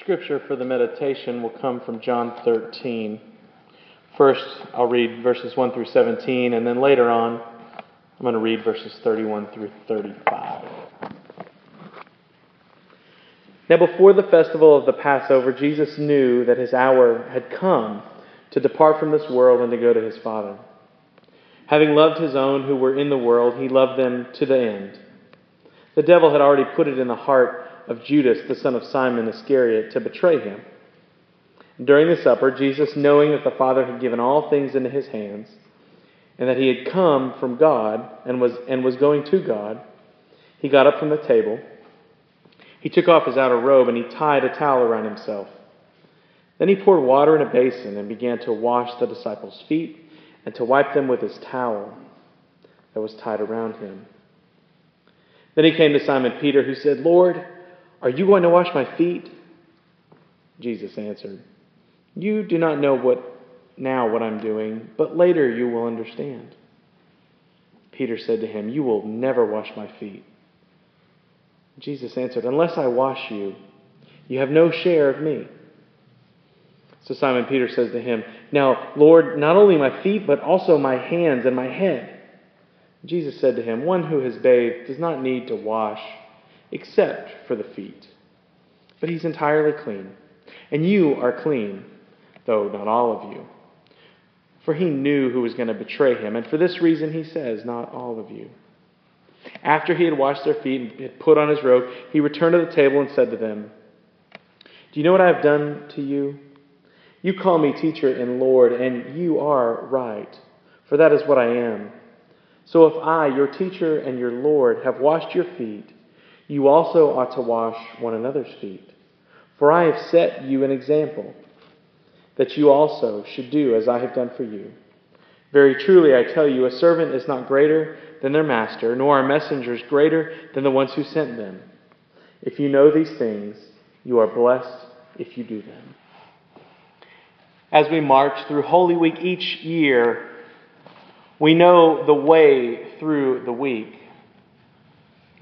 scripture for the meditation will come from John 13. First, I'll read verses 1 through 17, and then later on, I'm going to read verses 31 through 35. Now, before the festival of the Passover, Jesus knew that his hour had come to depart from this world and to go to his Father. Having loved his own who were in the world, he loved them to the end. The devil had already put it in the heart of Judas, the son of Simon Iscariot, to betray him. During the supper, Jesus, knowing that the Father had given all things into his hands, and that he had come from God and was, and was going to God, he got up from the table. He took off his outer robe and he tied a towel around himself. Then he poured water in a basin and began to wash the disciples' feet and to wipe them with his towel that was tied around him. Then he came to Simon Peter, who said, Lord, are you going to wash my feet? Jesus answered, You do not know what now what I'm doing, but later you will understand. Peter said to him, You will never wash my feet. Jesus answered, Unless I wash you, you have no share of me. So Simon Peter says to him, Now, Lord, not only my feet, but also my hands and my head. Jesus said to him, One who has bathed does not need to wash except for the feet. But he's entirely clean. And you are clean, though not all of you. For he knew who was going to betray him, and for this reason he says, Not all of you. After he had washed their feet and had put on his robe, he returned to the table and said to them, Do you know what I have done to you? You call me teacher and Lord, and you are right, for that is what I am. So if I, your teacher and your Lord, have washed your feet, you also ought to wash one another's feet. For I have set you an example, that you also should do as I have done for you. Very truly, I tell you, a servant is not greater than their master, nor are messengers greater than the ones who sent them. If you know these things, you are blessed if you do them. As we march through Holy Week each year, we know the way through the week.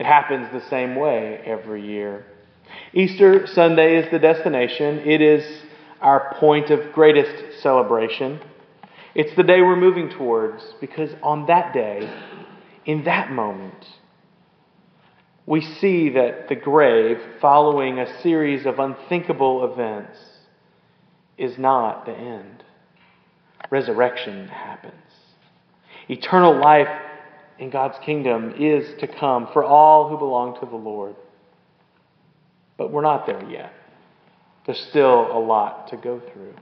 It happens the same way every year. Easter Sunday is the destination, it is our point of greatest celebration. It's the day we're moving towards because on that day, in that moment, we see that the grave, following a series of unthinkable events, is not the end. Resurrection happens. Eternal life in God's kingdom is to come for all who belong to the Lord. But we're not there yet. There's still a lot to go through.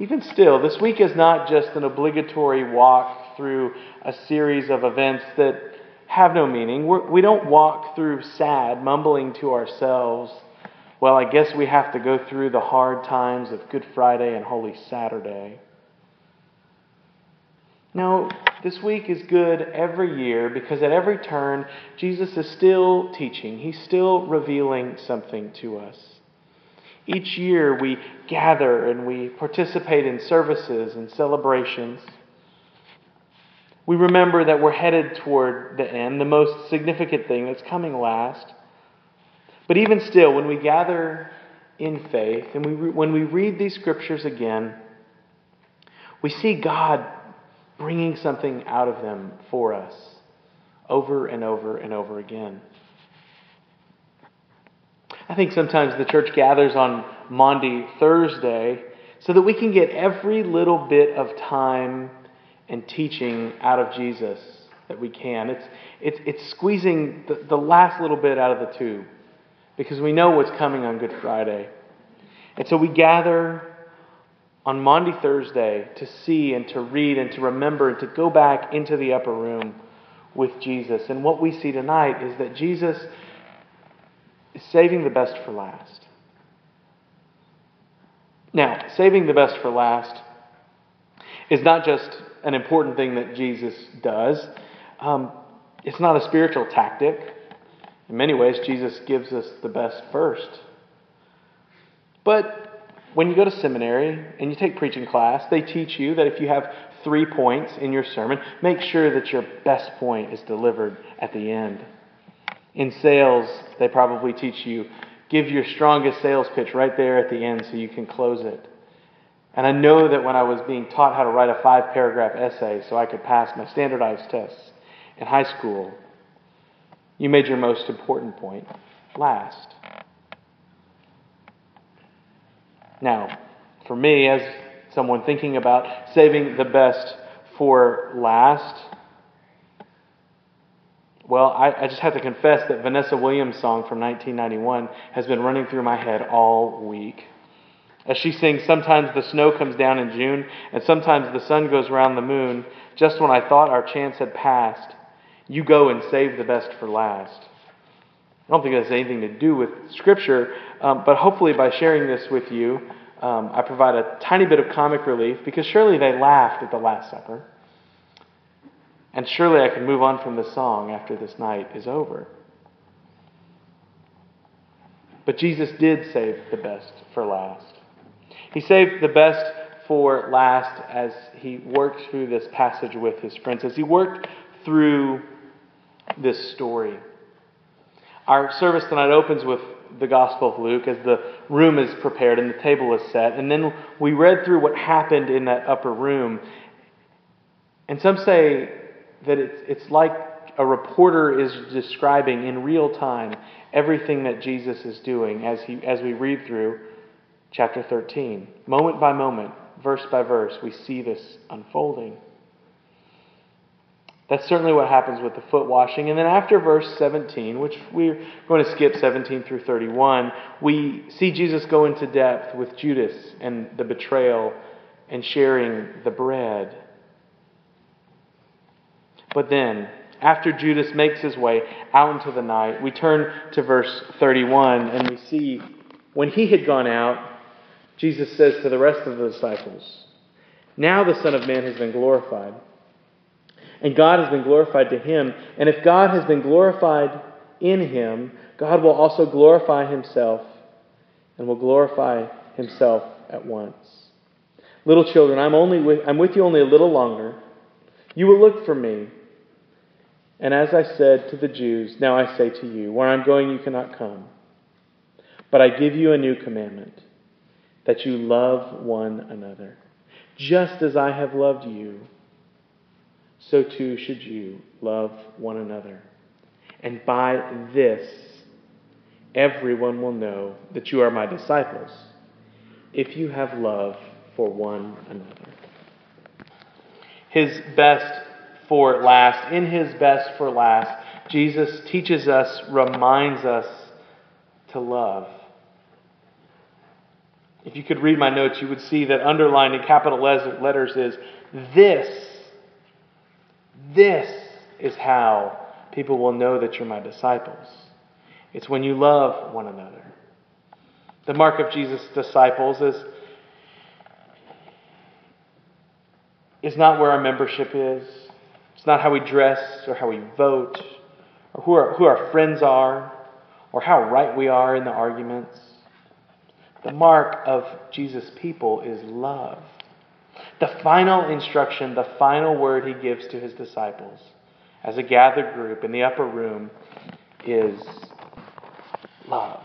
Even still, this week is not just an obligatory walk through a series of events that have no meaning. We're, we do not walk through sad, mumbling to ourselves, well, I guess we have to go through the hard times of Good Friday and Holy Saturday. No, this week is good every year because at every turn, Jesus is still teaching, He's still revealing something to us. Each year, we gather and we participate in services and celebrations. We remember that we're headed toward the end, the most significant thing that's coming last. But even still, when we gather in faith and we, when we read these scriptures again, we see God bringing something out of them for us over and over and over again. I think sometimes the church gathers on Maundy Thursday so that we can get every little bit of time and teaching out of Jesus that we can. It's, it's, it's squeezing the, the last little bit out of the tube because we know what's coming on Good Friday. And so we gather on Maundy Thursday to see and to read and to remember and to go back into the upper room with Jesus. And what we see tonight is that Jesus is saving the best for last. Now, saving the best for last is not just an important thing that Jesus does, um, it's not a spiritual tactic. In many ways, Jesus gives us the best first. But when you go to seminary and you take preaching class, they teach you that if you have three points in your sermon, make sure that your best point is delivered at the end. In sales, they probably teach you give your strongest sales pitch right there at the end so you can close it. And I know that when I was being taught how to write a five paragraph essay so I could pass my standardized tests in high school, you made your most important point last. Now, for me, as someone thinking about saving the best for last, well, I, I, just have to confess that Vanessa Williams' song from 1991 has been running through my head all week. As she sings, Sometimes the snow comes down in June, and sometimes the sun goes round the moon. Just when I thought our chance had passed, you go and save the best for last. I don't think it has anything to do with Scripture, um, but hopefully by sharing this with you, um, I provide a tiny bit of comic relief because surely they laughed at the Last Supper. And surely I can move on from the song after this night is over. But Jesus did save the best for last. He saved the best for last as he worked through this passage with his friends, as he worked through this story. Our service tonight opens with the Gospel of Luke as the room is prepared and the table is set. And then we read through what happened in that upper room. And some say that it's, it's like a reporter is describing in real time everything that Jesus is doing as, he, as we read through chapter 13. Moment by moment, verse by verse, we see this unfolding. That's certainly what happens with the foot washing. And then after verse 17, which we're going to skip 17 through 31, we see Jesus go into depth with Judas and the betrayal and sharing the bread. But then, after Judas makes his way out into the night, we turn to verse 31 and we see when he had gone out, Jesus says to the rest of the disciples, Now the Son of Man has been glorified and God has been glorified to him. And if God has been glorified in him, God will also glorify himself and will glorify himself at once. Little children, I'm, only with, I'm with you only a little longer. You will look for me. And as I said to the Jews, now I say to you, where I'm going you cannot come. But I give you a new commandment that you love one another, just as I have loved you so too should you love one another. And by this, everyone will know that you are my disciples if you have love for one another. His best for last, in his best for last, Jesus teaches us, reminds us to love. If you could read my notes, you would see that underlined in capital letters is this this is how people will know that you're my disciples. It's when you love one another. The mark of Jesus' disciples is, is not where our membership is. It's not how we dress or how we vote or who our, who our friends are or how right we are in the arguments. The mark of Jesus' people is love. The final instruction, the final word he gives to his disciples as a gathered group in the upper room is love.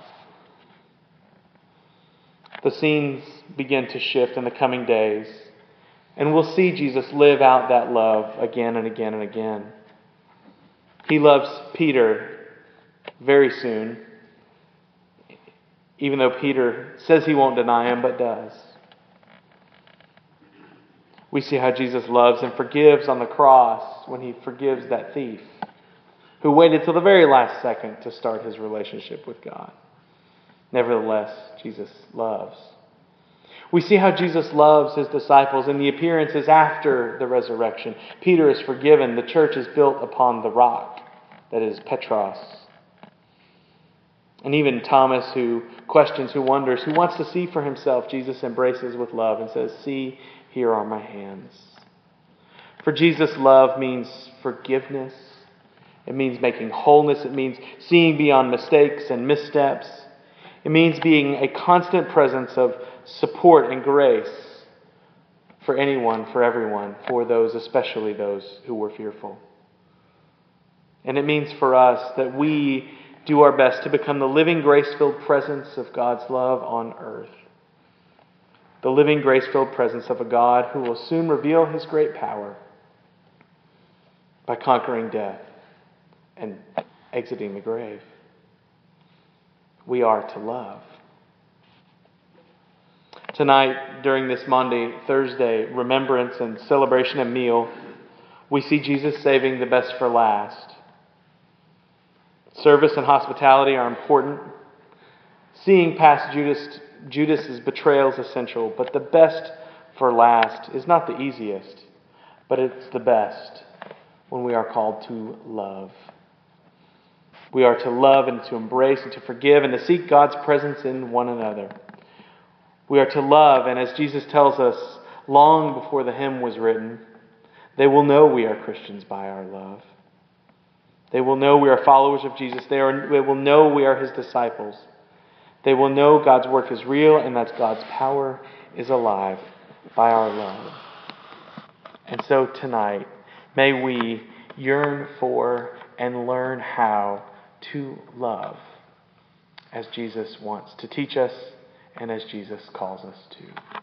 The scenes begin to shift in the coming days, and we'll see Jesus live out that love again and again and again. He loves Peter very soon, even though Peter says he won't deny him, but does we see how Jesus loves and forgives on the cross when he forgives that thief who waited till the very last second to start his relationship with God. Nevertheless, Jesus loves. We see how Jesus loves his disciples in the appearances after the resurrection. Peter is forgiven. The church is built upon the rock, that is Petros. And even Thomas, who questions, who wonders, who wants to see for himself, Jesus embraces with love and says, See here are my hands. For Jesus, love means forgiveness. It means making wholeness. It means seeing beyond mistakes and missteps. It means being a constant presence of support and grace for anyone, for everyone, for those, especially those who were fearful. And it means for us that we do our best to become the living, grace filled presence of God's love on earth. The living, grace filled presence of a God who will soon reveal his great power by conquering death and exiting the grave. We are to love. Tonight, during this Maundy Thursday remembrance and celebration and meal, we see Jesus saving the best for last. Service and hospitality are important. Seeing past Judas, Judas's betrayal is essential, but the best for last is not the easiest, but it's the best when we are called to love. We are to love and to embrace and to forgive and to seek God's presence in one another. We are to love, and as Jesus tells us long before the hymn was written, they will know we are Christians by our love. They will know we are followers of Jesus. They, are, they will know we are his disciples. They will know God's work is real and that God's power is alive by our love. And so tonight, may we yearn for and learn how to love as Jesus wants to teach us and as Jesus calls us to.